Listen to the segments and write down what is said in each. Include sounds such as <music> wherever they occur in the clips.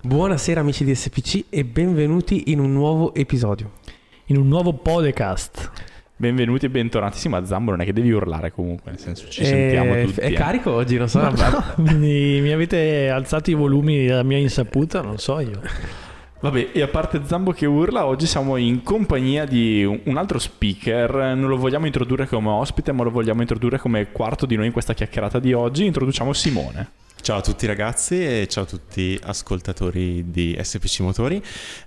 Buonasera amici di SPC e benvenuti in un nuovo episodio. In un nuovo podcast. Benvenuti e bentornati. ma Zambo non è che devi urlare comunque, nel senso ci sentiamo è, tutti. È eh. carico oggi, non so. <laughs> No, mi, mi avete alzato i volumi della mia insaputa, non so io. Vabbè, e a parte Zambo che urla, oggi siamo in compagnia di un altro speaker. Non lo vogliamo introdurre come ospite, ma lo vogliamo introdurre come quarto di noi in questa chiacchierata di oggi. Introduciamo Simone. Ciao a tutti ragazzi e ciao a tutti ascoltatori di SPC Motori.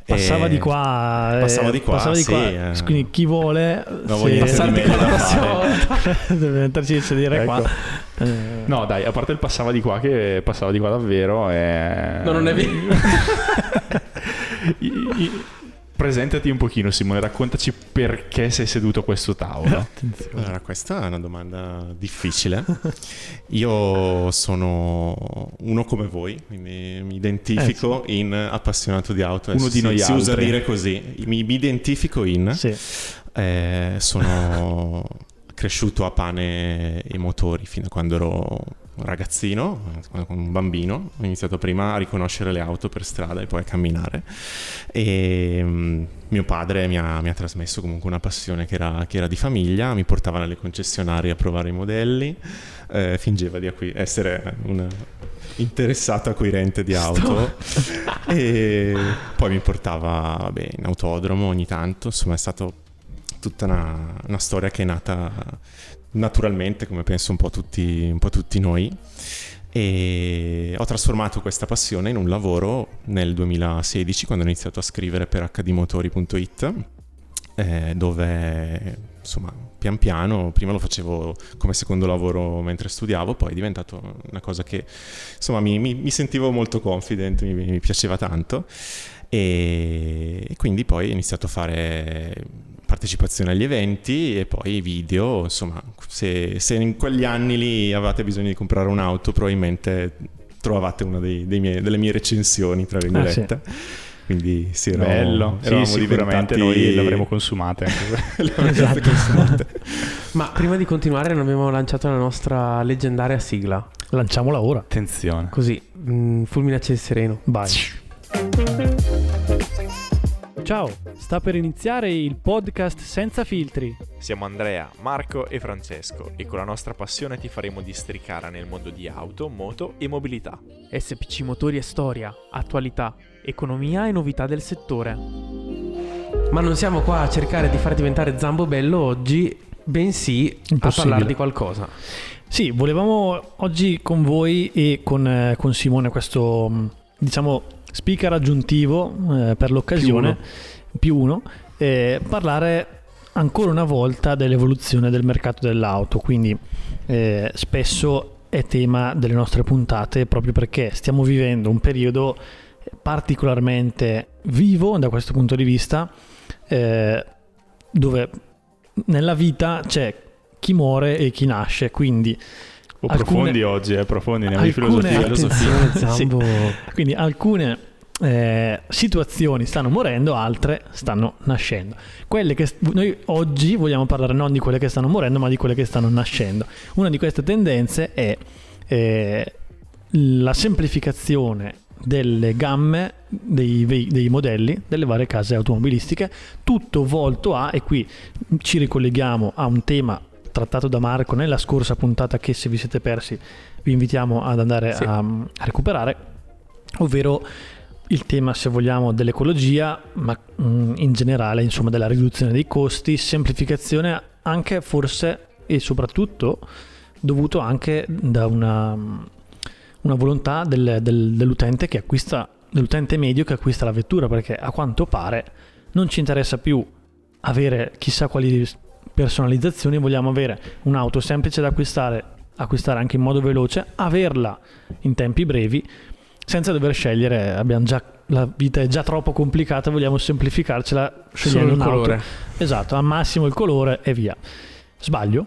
Passava e... di qua. Passava di qua, passava di sì, qua. Eh... Quindi chi vuole... Non voglio se... di meglio da fare. <laughs> Deve metterci a sedere ecco. qua. Eh... No dai, a parte il passava di qua che passava di qua davvero e... No, non è vero. <laughs> Presentati un pochino Simone, raccontaci perché sei seduto a questo tavolo. <laughs> Allora, questa è una domanda difficile. <laughs> Io sono uno come voi, mi, mi identifico eh, sì. in appassionato di auto. Uno di noi si, altri. Si usa dire così, mi, mi identifico in... Sì. Eh, sono cresciuto a pane e motori fino a quando ero un ragazzino, un bambino, ho iniziato prima a riconoscere le auto per strada e poi a camminare. E um, mio padre mi ha, mi ha, trasmesso comunque una passione che era, che era, di famiglia, mi portava nelle concessionarie a provare i modelli, eh, fingeva di acqui- essere un interessato acquirente di auto. E poi mi portava vabbè, in autodromo ogni tanto, insomma è stata tutta una, una storia che è nata naturalmente, come penso un po' tutti, un po tutti noi. E ho trasformato questa passione in un lavoro nel 2016 quando ho iniziato a scrivere per hdmotori.it eh, dove insomma pian piano prima lo facevo come secondo lavoro mentre studiavo poi è diventato una cosa che insomma mi, mi, mi sentivo molto confident mi, mi piaceva tanto e, quindi poi ho iniziato a fare partecipazione agli eventi e poi video, insomma, se, se in quegli anni lì avevate bisogno di comprare un'auto probabilmente trovavate una dei, dei miei, delle mie recensioni, tra virgolette. Ah, sì. Quindi sì, eravamo, Bello, sì, sicuramente noi l'avremo consumate. <laughs> esatto. consumate. <laughs> Ma prima di continuare non abbiamo lanciato la nostra leggendaria sigla. Lanciamola ora. Attenzione. Così, mh, mm, fulminace il sereno. Vai. Ciao, sta per iniziare il podcast senza filtri. Siamo Andrea, Marco e Francesco e con la nostra passione ti faremo districare nel mondo di auto, moto e mobilità. SPC Motori e storia, attualità, economia e novità del settore. Ma non siamo qua a cercare di far diventare Zambo bello oggi, bensì a parlare di qualcosa. Sì, volevamo oggi con voi e con, eh, con Simone questo, diciamo, speaker aggiuntivo eh, per l'occasione, più uno, eh, parlare ancora una volta dell'evoluzione del mercato dell'auto, quindi eh, spesso è tema delle nostre puntate proprio perché stiamo vivendo un periodo particolarmente vivo da questo punto di vista, eh, dove nella vita c'è chi muore e chi nasce, quindi... O alcune, profondi oggi, eh, profondi nella filosofia. <laughs> filosofia. Sì. Quindi alcune eh, situazioni stanno morendo, altre stanno nascendo. Quelle che noi oggi vogliamo parlare non di quelle che stanno morendo, ma di quelle che stanno nascendo. Una di queste tendenze è eh, la semplificazione delle gamme dei, dei, modelli delle varie case automobilistiche, tutto volto a, e qui ci ricolleghiamo a un tema trattato da Marco nella scorsa puntata che se vi siete persi vi invitiamo ad andare sì. a, a recuperare, ovvero il tema, se vogliamo, dell'ecologia, ma mm, in generale, insomma, della riduzione dei costi, semplificazione anche forse e soprattutto dovuto anche da una, una volontà del, del, dell'utente che acquista, dell'utente medio che acquista la vettura, perché a quanto pare non ci interessa più avere chissà quali personalizzazioni, vogliamo avere un'auto semplice da acquistare, acquistare anche in modo veloce, averla in tempi brevi senza dover scegliere, abbiamo già, la vita è già troppo complicata, vogliamo semplificarcela scegliendo Solo il colore. Esatto, al massimo il colore e via. Sbaglio?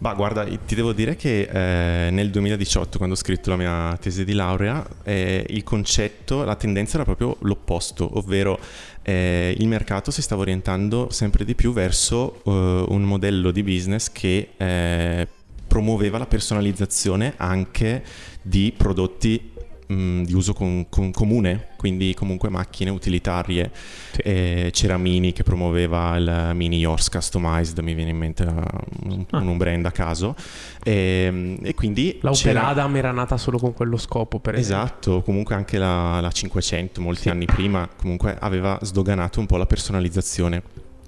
Ma guarda, ti devo dire che eh, nel 2018, quando ho scritto la mia tesi di laurea, eh, il concetto, la tendenza era proprio l'opposto, ovvero eh, il mercato si stava orientando sempre di più verso eh, un modello di business che eh, promuoveva la personalizzazione anche di prodotti mh, di uso con, con comune, quindi comunque macchine utilitarie. Sì. Eh, c'era Mini che promuoveva il Mini Yours Customized, mi viene in mente un, Ah. un brand a caso. E, e quindi La Opel Adam era nata solo con quello scopo, per esempio. Esatto, comunque anche la, la 500 molti Sì. anni prima comunque aveva sdoganato un po' la personalizzazione.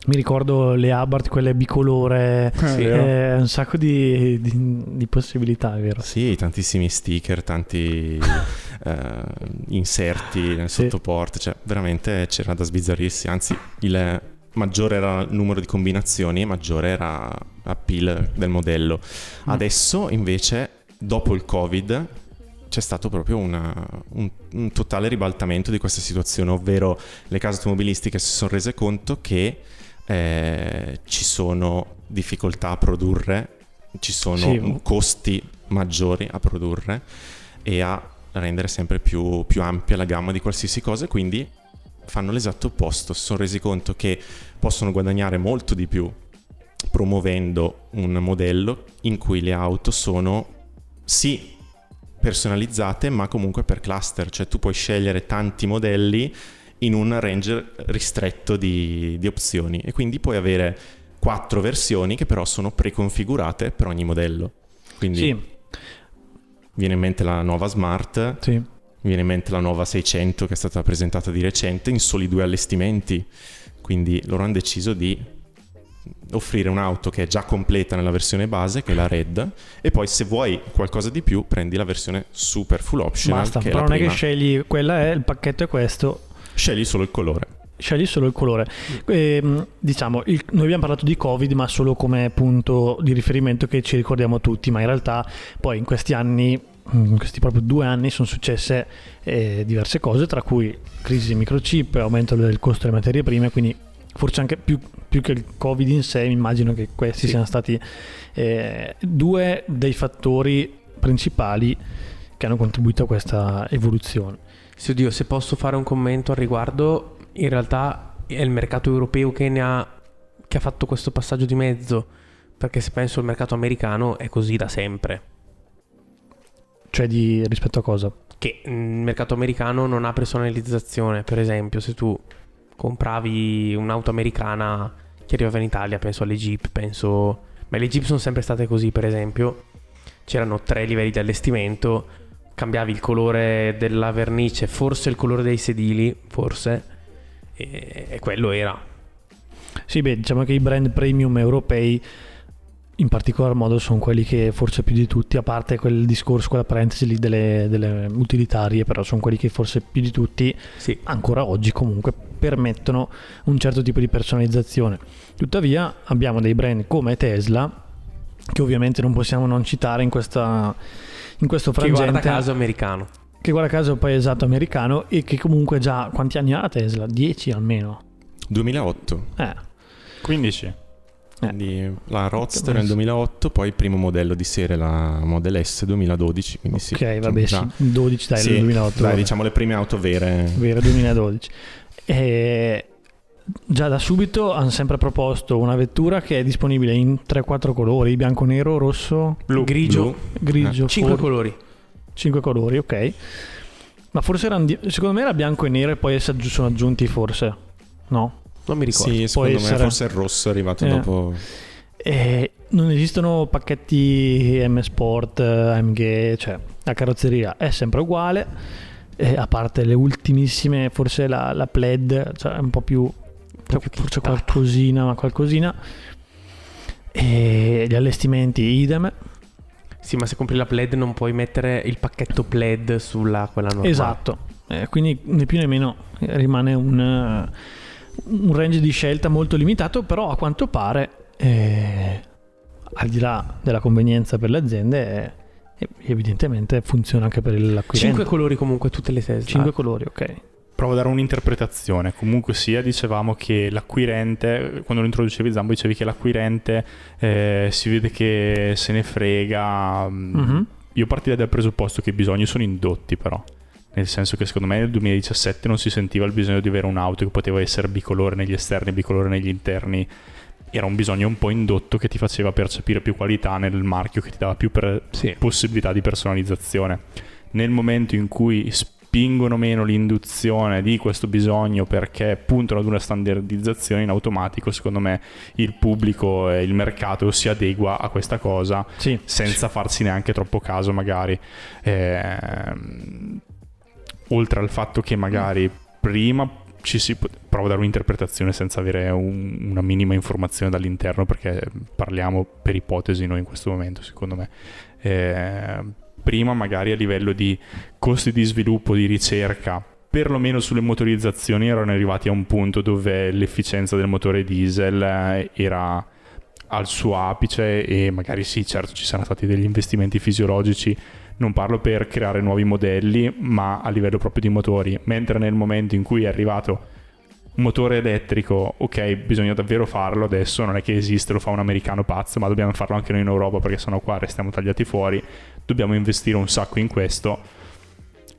Mi ricordo le Abarth, quelle bicolore, Sì. vero. eh, un sacco di, di- di possibilità, è vero? Sì, tantissimi sticker, tanti <laughs> eh, inserti nel Sì. sottoporto, cioè veramente c'era da sbizzarrirsi, anzi il maggiore era il numero di combinazioni e maggiore era l'appeal del modello. Mm. Adesso invece, dopo il Covid, c'è stato proprio una- un, un totale ribaltamento di questa situazione, ovvero le case automobilistiche si sono rese conto che eh, ci sono difficoltà a produrre, ci sono Sì. costi maggiori a produrre e a rendere sempre più, più ampia la gamma di qualsiasi cosa, quindi fanno l'esatto opposto, si sono resi conto che possono guadagnare molto di più promuovendo un modello in cui le auto sono sì personalizzate ma comunque per cluster, cioè tu puoi scegliere tanti modelli in un range ristretto di, di opzioni e quindi puoi avere quattro versioni che però sono preconfigurate per ogni modello. Quindi Sì, viene in mente la nuova Smart, sì. mi viene in mente la nuova 600 che è stata presentata di recente in soli due allestimenti. Quindi loro hanno deciso di offrire un'auto che è già completa nella versione base, che è la Red, e poi se vuoi qualcosa di più prendi la versione super full optional, Basta, che però la non è che prima. scegli quella è, il pacchetto è questo, Scegli solo il colore. scegli solo il colore. Ehm, diciamo, il- noi abbiamo parlato di Covid, ma solo come punto di riferimento che ci ricordiamo tutti, ma in realtà poi in questi anni, in questi proprio due anni, sono successe eh, diverse cose, tra cui crisi di microchip, aumento del costo delle materie prime, quindi forse anche più, più che il Covid in sé, mi immagino che questi Sì. siano stati eh, due dei fattori principali che hanno contribuito a questa evoluzione. Sì, oddio, se posso fare un commento al riguardo, in realtà è il mercato europeo che ne ha, che ha fatto questo passaggio di mezzo. Perché se penso al mercato americano è così da sempre. Cioè di rispetto a cosa? Che mm, il mercato americano non ha personalizzazione. Per esempio, se tu compravi un'auto americana che arrivava in Italia, penso alle Jeep, penso... Ma le Jeep sono sempre state così, per esempio. C'erano tre livelli di allestimento, cambiavi il colore della vernice, forse il colore dei sedili, forse, e, e quello era. Sì, beh, diciamo che i brand premium europei in particolar modo sono quelli che forse più di tutti, a parte quel discorso, quella parentesi lì delle, delle utilitarie, però sono quelli che forse più di tutti Sì, ancora oggi comunque permettono un certo tipo di personalizzazione. Tuttavia abbiamo dei brand come Tesla, che ovviamente non possiamo non citare in, questa, in questo che frangente, guarda caso americano. che guarda caso paese esatto americano e che comunque già, quanti anni ha la Tesla? 10 almeno. 2008, Eh, 15. quindi la Roadster Che nel 2008, poi il primo modello di serie, la Model S 2012, quindi sì. ok, diciamo vabbè, già- sì, 12 dai, Sì, nel 2008. Dai, vabbè. diciamo le prime auto vere. vero 2012 e già da subito hanno sempre proposto una vettura che è disponibile in 3-4 colori bianco nero rosso Blu. Grigio, Blu. grigio cinque for- colori. 5 colori ok ma forse erano di- secondo me era bianco e nero e poi aggi- sono aggiunti forse no Non mi ricordo. Sì, secondo me essere. forse il rosso è arrivato Eh. dopo. e non esistono pacchetti M Sport AMG cioè la carrozzeria è sempre uguale e a parte le ultimissime forse la, la Plaid cioè un po' più po' più forse qualcosina ma qualcosina. E gli allestimenti idem. Sì, ma se compri la Plaid non puoi mettere il pacchetto Plaid sulla quella normale. esatto. Eh, quindi né più né meno eh, rimane un, eh, un range di scelta molto limitato però a quanto pare eh, al di là della convenienza per le aziende eh, evidentemente funziona anche per l'acquirente. Cinque colori comunque tutte le Tesla. Cinque colori ok Provo a dare un'interpretazione. Comunque sia, dicevamo che l'acquirente, quando lo introducevi Zambo, dicevi che l'acquirente eh, si vede che se ne frega. mm, Mhm. Io partirei dal presupposto che i bisogni sono indotti, però. Nel senso che secondo me nel 2017 non si sentiva il bisogno di avere un'auto che poteva essere bicolore negli esterni bicolore negli interni. Era un bisogno un po' indotto che ti faceva percepire più qualità nel marchio, che ti dava più per- Sì. possibilità di personalizzazione. nel momento in cui spingono meno l'induzione di questo bisogno perché puntano ad una standardizzazione in automatico, secondo me il pubblico e il mercato si adegua a questa cosa Sì, senza farsi neanche troppo caso magari. Ehm, oltre al fatto che magari prima ci si pot- provo a dare un'interpretazione senza avere un- una minima informazione dall'interno perché parliamo per ipotesi noi in questo momento secondo me. Eh, prima magari a livello di costi di sviluppo di ricerca perlomeno sulle motorizzazioni erano arrivati a un punto dove l'efficienza del motore diesel eh, era al suo apice e magari sì certo ci saranno stati degli investimenti fisiologici non parlo per creare nuovi modelli, ma a livello proprio di motori. Mentre nel momento in cui è arrivato un motore elettrico, ok, bisogna davvero farlo adesso, non è che esiste, lo fa un americano pazzo, ma dobbiamo farlo anche noi in Europa perché sennò qua restiamo tagliati fuori. Dobbiamo investire un sacco in questo.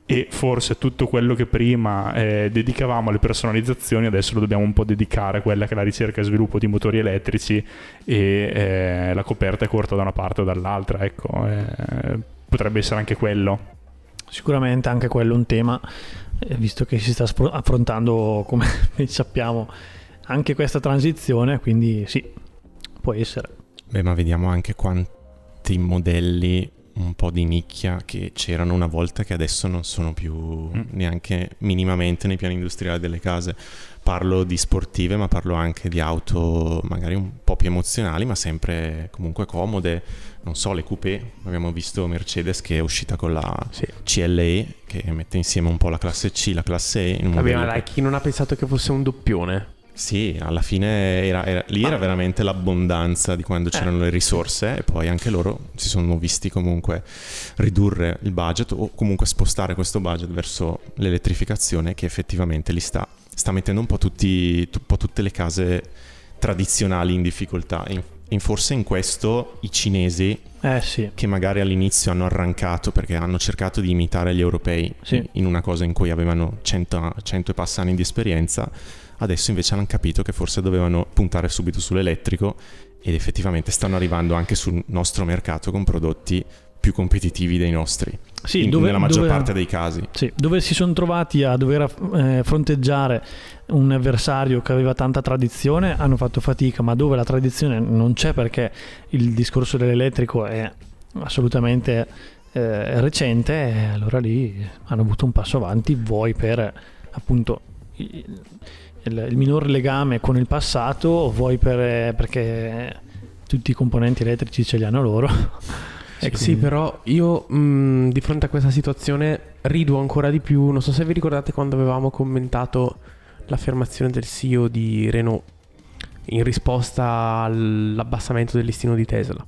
E forse tutto quello che prima eh, dedicavamo alle personalizzazioni adesso lo dobbiamo un po' dedicare a quella che è la ricerca e sviluppo di motori elettrici e eh, la coperta è corta da una parte o dall'altra, ecco. Eh, potrebbe essere anche quello. Sicuramente anche quello è un tema, visto che si sta affrontando, come <laughs> sappiamo, anche questa transizione, quindi sì, può essere. Beh, ma vediamo anche quanti modelli un po' di nicchia che c'erano una volta che adesso non sono più mm. neanche minimamente nei piani industriali delle case. Parlo di sportive, ma parlo anche di auto magari un po' più emozionali, ma sempre comunque comode. Non so, le coupé, abbiamo visto Mercedes che è uscita con la sì. CLE, che mette insieme un po' la classe C, la classe E. In un Vabbè, ma dai, chi non ha pensato che fosse un doppione? Sì, alla fine era, era, lì era veramente l'abbondanza di quando c'erano eh. le risorse e poi anche loro si sono visti comunque ridurre il budget o comunque spostare questo budget verso l'elettrificazione che effettivamente li sta, sta mettendo un po', tutti, un po' tutte le case tradizionali in difficoltà. In forse in questo i cinesi eh, sì. che magari all'inizio hanno arrancato perché hanno cercato di imitare gli europei sì. in una cosa in cui avevano 100, 100 e passa anni di esperienza Adesso invece hanno capito che forse dovevano puntare subito sull'elettrico ed effettivamente stanno arrivando anche sul nostro mercato con prodotti più competitivi dei nostri. Sì, in, dove, nella maggior dove, parte dei casi. Sì, dove si sono trovati a dover eh, fronteggiare un avversario che aveva tanta tradizione, hanno fatto fatica, ma dove la tradizione non c'è perché il discorso dell'elettrico è assolutamente eh, recente, allora lì hanno avuto un passo avanti, vuoi per appunto il, il minor legame con il passato vuoi per, perché tutti i componenti elettrici ce li hanno loro. Sì, quindi... sì, però io mh, di fronte a questa situazione rido ancora di più. Non so se vi ricordate quando avevamo commentato l'affermazione del CEO di Renault in risposta all'abbassamento del listino di Tesla.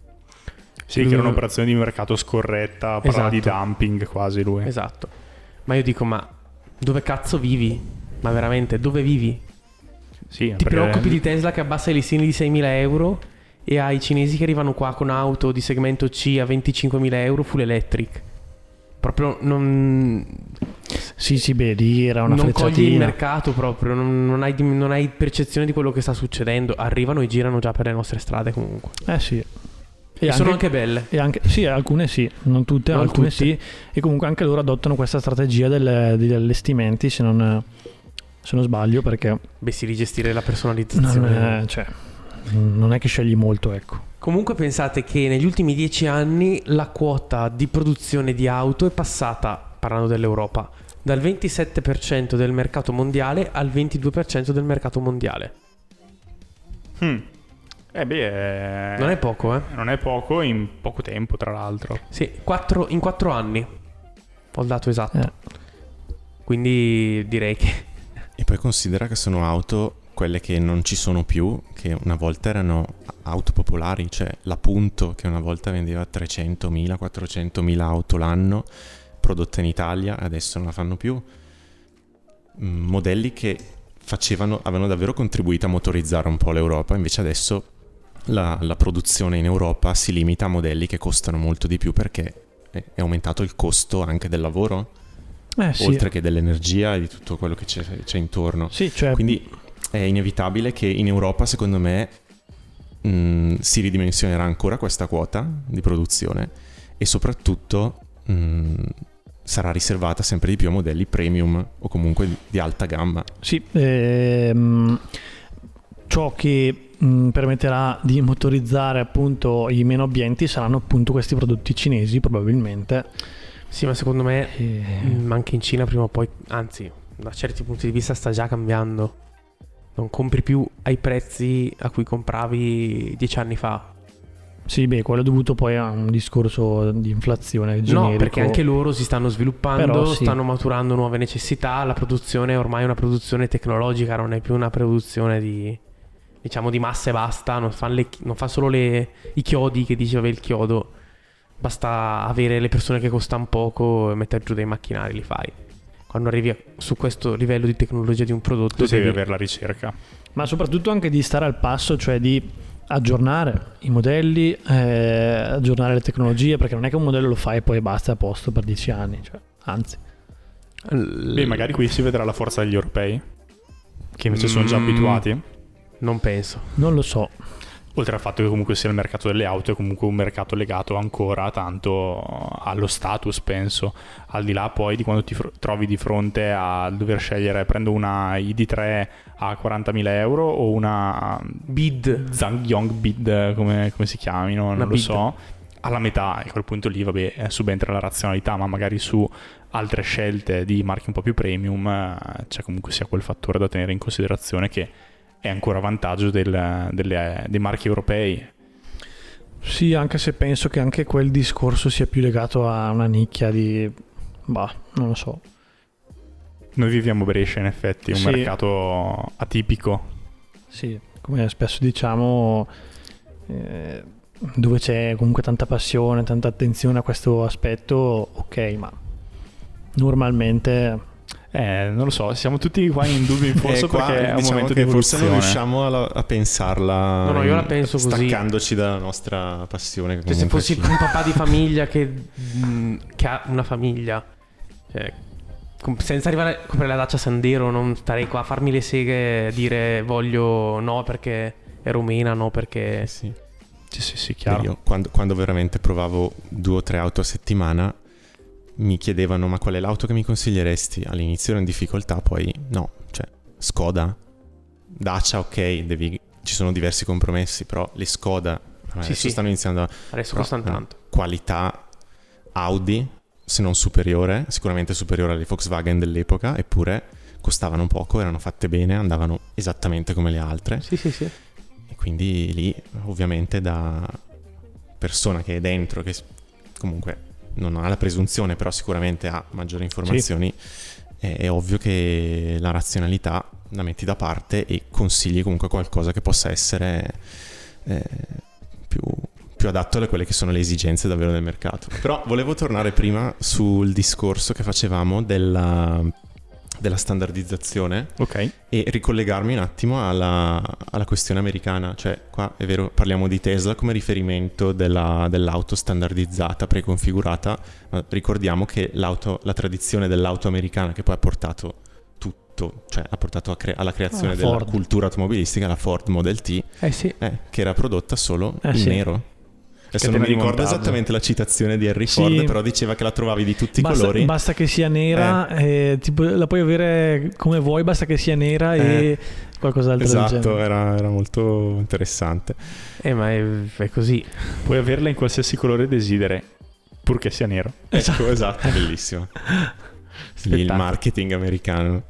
Sì, lui... che era un'operazione di mercato scorretta, parlava esatto. di dumping quasi lui. Esatto. Ma io dico, ma dove cazzo vivi? Ma veramente, dove vivi? Sì, Ti perché... preoccupi di Tesla che abbassa i listini di 6.000 euro e hai i cinesi che arrivano qua con auto di segmento C a 25.000 euro full electric. Proprio non... Sì, sì, beh, lì era una Non cogli il mercato proprio, non, non, hai, non hai percezione di quello che sta succedendo. Arrivano e girano già per le nostre strade comunque. Eh sì. E, e anche, sono anche belle. E anche, sì, alcune sì, non tutte, non alcune tutte. sì. E comunque anche loro adottano questa strategia del, degli allestimenti, se non se non sbaglio, perché... Beh, si rigestire la personalizzazione. Non è, cioè, non è che scegli molto, ecco. Comunque pensate che negli ultimi dieci anni la quota di produzione di auto è passata, parlando dell'Europa, dal 27% del mercato mondiale al 22% del mercato mondiale. Hmm. Eh beh, è... non è poco, eh? Non è poco in poco tempo, tra l'altro. Sì, quattro, in quattro anni. Ho il dato esatto. Eh. Quindi direi che e poi considera che sono auto quelle che non ci sono più, che una volta erano auto popolari, cioè la Punto che una volta vendeva 300.000, 400.000 auto l'anno prodotte in Italia, adesso non la fanno più. Mm, modelli che facevano, avevano davvero contribuito a motorizzare un po' l'Europa, invece adesso la, la produzione in Europa si limita a modelli che costano molto di più perché è aumentato il costo anche del lavoro eh, sì. oltre che dell'energia e di tutto quello che c'è, c'è intorno. Sì, cioè... Quindi è inevitabile che in Europa, secondo me, mh, mm, si ridimensionerà ancora questa quota di produzione e soprattutto mh, mm, sarà riservata sempre di più a modelli premium o comunque di, alta gamma. Sì, ehm, ciò che mh, permetterà di motorizzare appunto i meno ambienti saranno appunto questi prodotti cinesi probabilmente. Sì, ma secondo me E- mm, anche in Cina prima o poi, anzi, da certi punti di vista sta già cambiando. Non compri più ai prezzi a cui compravi dieci anni fa. Sì, beh, quello è dovuto poi a un discorso di inflazione generico. No, perché anche loro si stanno sviluppando, Però sì. stanno maturando nuove necessità. La produzione ormai è una produzione tecnologica, non è più una produzione di diciamo di massa e basta. Non fa, le- non fa solo le- i chiodi che diceva il chiodo. Basta avere le persone che costano poco e mettere giù dei macchinari, li fai. Quando arrivi a- su questo livello di tecnologia di un prodotto, Tu devi devi- avere la ricerca. Ma soprattutto anche di stare al passo, cioè di aggiornare i modelli, eh, aggiornare le tecnologie, perché non è che un modello lo fai e poi basta a posto per dieci anni. Cioè, anzi, Beh, magari qui si vedrà la forza degli europei, che invece sono già Mm. abituati. non penso. non lo so. Oltre al fatto che comunque sia il mercato delle auto è comunque un mercato legato ancora tanto allo status, penso. Al di là poi di quando ti fr- trovi di fronte a dover scegliere prendo una ID3 a 40.000 euro o una Bid. Zangyong Bid, come, come si chiamino, non Una lo Bid. so. Alla metà, e a quel punto lì, vabbè, eh, subentra la razionalità, ma magari su altre scelte di marchi un po' più premium eh, c'è comunque sia quel fattore da tenere in considerazione che è ancora a vantaggio del- delle- dei marchi europei. Sì, anche se penso che anche quel discorso sia più legato a una nicchia di... Bah, non lo so. Noi viviamo Brescia, in effetti, un Sì. mercato atipico. Sì, come spesso diciamo, eh, dove c'è comunque tanta passione, tanta attenzione a questo aspetto, ok, ma normalmente Eh, non lo so, siamo tutti qua in dubbio in forza <laughs> Eh, qua, perché è un diciamo momento che di forse non riusciamo a, a pensarla No, no, io la penso così. staccandoci dalla nostra passione. Cioè, se fossi ci- un papà di <laughs> famiglia che, mm, che ha una famiglia, cioè, senza arrivare a comprare la Dacia Sandero, non starei qua a farmi le seghe e dire voglio no perché è rumena, no perché... Sì. Sì, sì, sì, chiaro. Io quando, quando veramente provavo due o tre auto a settimana mi chiedevano ma qual è l'auto che mi consiglieresti? All'inizio ero in difficoltà, poi no, cioè Skoda, Dacia ok, devi- ci sono diversi compromessi, però le Skoda adesso sì. stanno iniziando a Adesso costano no, tanto. qualità Audi, se non superiore, sicuramente superiore alle Volkswagen dell'epoca, eppure costavano poco, erano fatte bene, andavano esattamente come le altre. Sì, sì, sì. E quindi lì, ovviamente, da persona che è dentro, che comunque non ha la presunzione, però sicuramente ha maggiori informazioni, è, è ovvio che la razionalità la metti da parte e consigli comunque qualcosa che possa essere eh, più, più adatto a quelle che sono le esigenze davvero del mercato. Però volevo tornare prima sul discorso che facevamo della, della standardizzazione Ok. e ricollegarmi un attimo alla, alla questione americana, cioè qua è vero parliamo di Tesla come riferimento della- dell'auto standardizzata, preconfigurata, ma ricordiamo che l'auto, la tradizione dell'auto americana che poi ha portato tutto, cioè ha portato cre- alla creazione Ah, della Ford. cultura automobilistica, la Ford Model T, Eh sì. eh, che era prodotta solo Eh in sì. nero. Adesso non mi ricordo montaggio. esattamente la citazione di Henry Sì. Ford, però diceva che la trovavi di tutti i basta, colori. basta che sia nera, eh, tipo, la puoi avere come vuoi, basta che sia nera e Eh. qualcos'altro del Esatto, era, era molto interessante. Eh, ma è, è così. Puoi averla in qualsiasi colore desideri, purché sia nero. <laughs> Ecco, esatto, bellissimo. <laughs> Il marketing americano.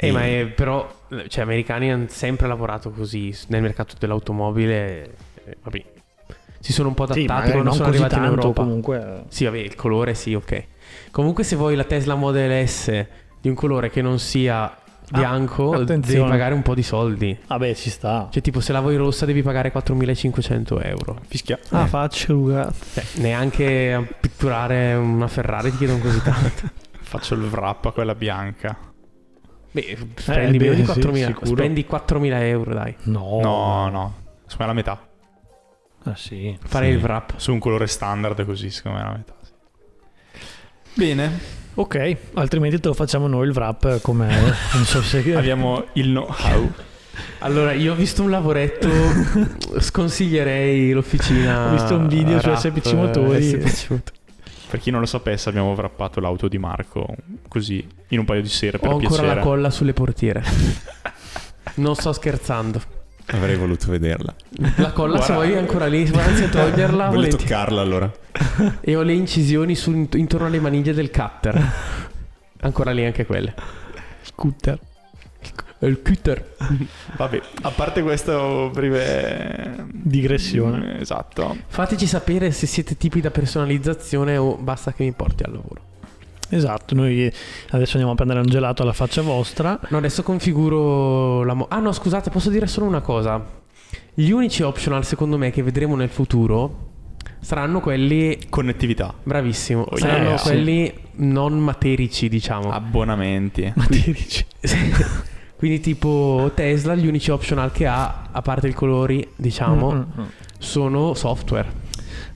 Eh, ma è, però, cioè, americani hanno sempre lavorato così nel mercato dell'automobile. eh, vabbè, si sono un po' Sì, adattati magari quando non sono arrivati in tanto Europa. comunque. Sì, vabbè, il colore sì, ok. Comunque se vuoi la Tesla Model S di un colore che non sia bianco, devi attenzione. pagare un po' di soldi. Vabbè, ci sta. Cioè, tipo, se la vuoi rossa devi pagare 4.500 euro. Fischia. Ah, Eh. faccio ragazzi. Cioè, neanche a pitturare una Ferrari ti chiedono così tanto. <laughs> Faccio il wrap a quella bianca. Beh, spendi beh, meno di sì, 4.000 sicuro. Spendi 4.000 euro, dai. No. No, no. È la metà. Ah, sì. Fare Sì. il wrap. Su un colore standard così, secondo me è la metà. sì. Bene, Ok, altrimenti te lo facciamo noi il wrap come non so se <laughs> abbiamo il know-how. Allora, io ho visto un lavoretto, sconsiglierei l'officina. Ho visto un video su Rap, SPC Motori. SPC Motori. Per chi non lo sapesse, abbiamo wrappato l'auto di Marco così in un paio di sere per Ho ancora piacere. la colla sulle portiere. <laughs> non sto scherzando. Avrei voluto vederla. La colla se vuoi è ancora lì, anzi a toglierla. Voglio volentieri. toccarla allora. <laughs> E ho le incisioni su- intorno alle maniglie del cutter. Ancora lì anche quelle. Scooter. Il cutter. Vabbè, a parte questo breve... Digressione. Esatto. Fateci sapere se siete tipi da personalizzazione o basta che mi porti al lavoro. Esatto, noi adesso andiamo a prendere un gelato alla faccia vostra. No, adesso configuro la... Mo- ah no, scusate, posso dire solo una cosa. Gli unici optional secondo me che vedremo nel futuro saranno quelli... Connettività. Bravissimo. Oh, saranno yeah. quelli non materici, diciamo. Abbonamenti. Ma ti dici? Quindi tipo Tesla, gli unici optional che ha, a parte i colori, diciamo, Mm, mm, mm. sono software.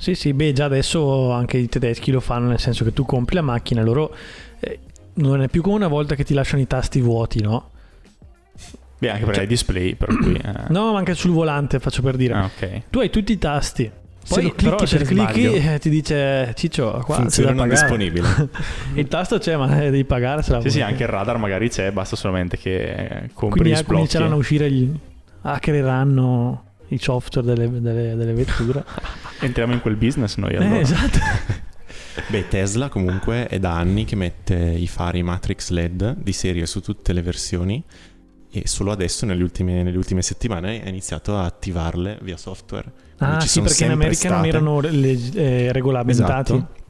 Sì, sì, beh, già adesso anche i tedeschi lo fanno, nel senso che tu compri la macchina, loro eh, non è più come una volta che ti lasciano i tasti vuoti, no? Beh, anche perché hai display, per cui... eh. No, ma anche sul volante, faccio per dire. Ah, ok. Tu hai tutti i tasti. Poi lo clicchi però se per clicchi sbaglio. eh, ti dice Ciccio, qua Funzione non disponibile. <laughs> Il tasto c'è, ma eh, devi pagare. Se la Sì, sì, anche il radar magari c'è, basta solamente che compri Quindi eh, sblocchi. cominceranno a uscire gli hackereranno i software delle, delle- delle vetture. <laughs> Entriamo in quel business noi allora. Eh, esatto. <laughs> Beh, Tesla comunque è da anni che mette i fari Matrix LED di serie su tutte le versioni e solo adesso, nelle ultime, nelle ultime settimane, ha iniziato a attivarle via software. Ah, sì, perché in America non state. erano leg- eh, regolamentati. Esatto.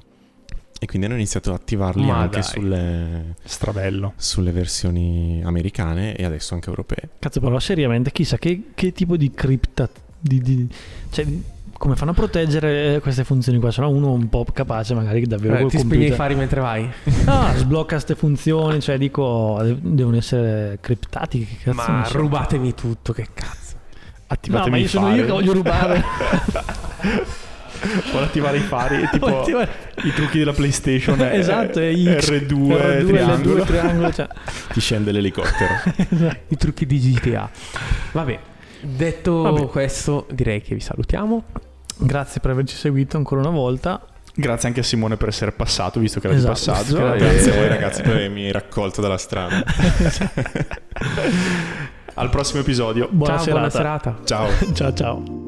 E quindi hanno iniziato ad attivarli Ma anche dai. sulle, Stravello. sulle versioni americane e adesso anche europee. Cazzo, però seriamente, chissà che, che tipo di cripta... Di, di- cioè, come fanno a proteggere queste funzioni qua? Se no uno un po' capace magari che davvero Eh, ti spegni i fari mentre vai. Ah, sblocca queste funzioni, cioè dico, de- devono essere criptati. Che cazzo Ma rubatemi tutto, che cazzo. No, Attivatemi ma io i sono fari. io che voglio rubare. <laughs> Vuole attivare i fari, tipo i trucchi della PlayStation. è- esatto, è X, R2, R2, triangolo. L2, triangolo. Cioè. Ti scende l'elicottero. <laughs> I trucchi di GTA. Vabbè, detto Vabbè. questo, direi che vi salutiamo. Grazie per averci seguito ancora una volta. Grazie anche a Simone per essere passato, visto che era Esatto, di passaggio. Grazie a voi ragazzi per avermi raccolto dalla strada. <laughs> Al prossimo episodio. Buona Ciao, buona serata. serata. Ciao. <laughs> Ciao ciao.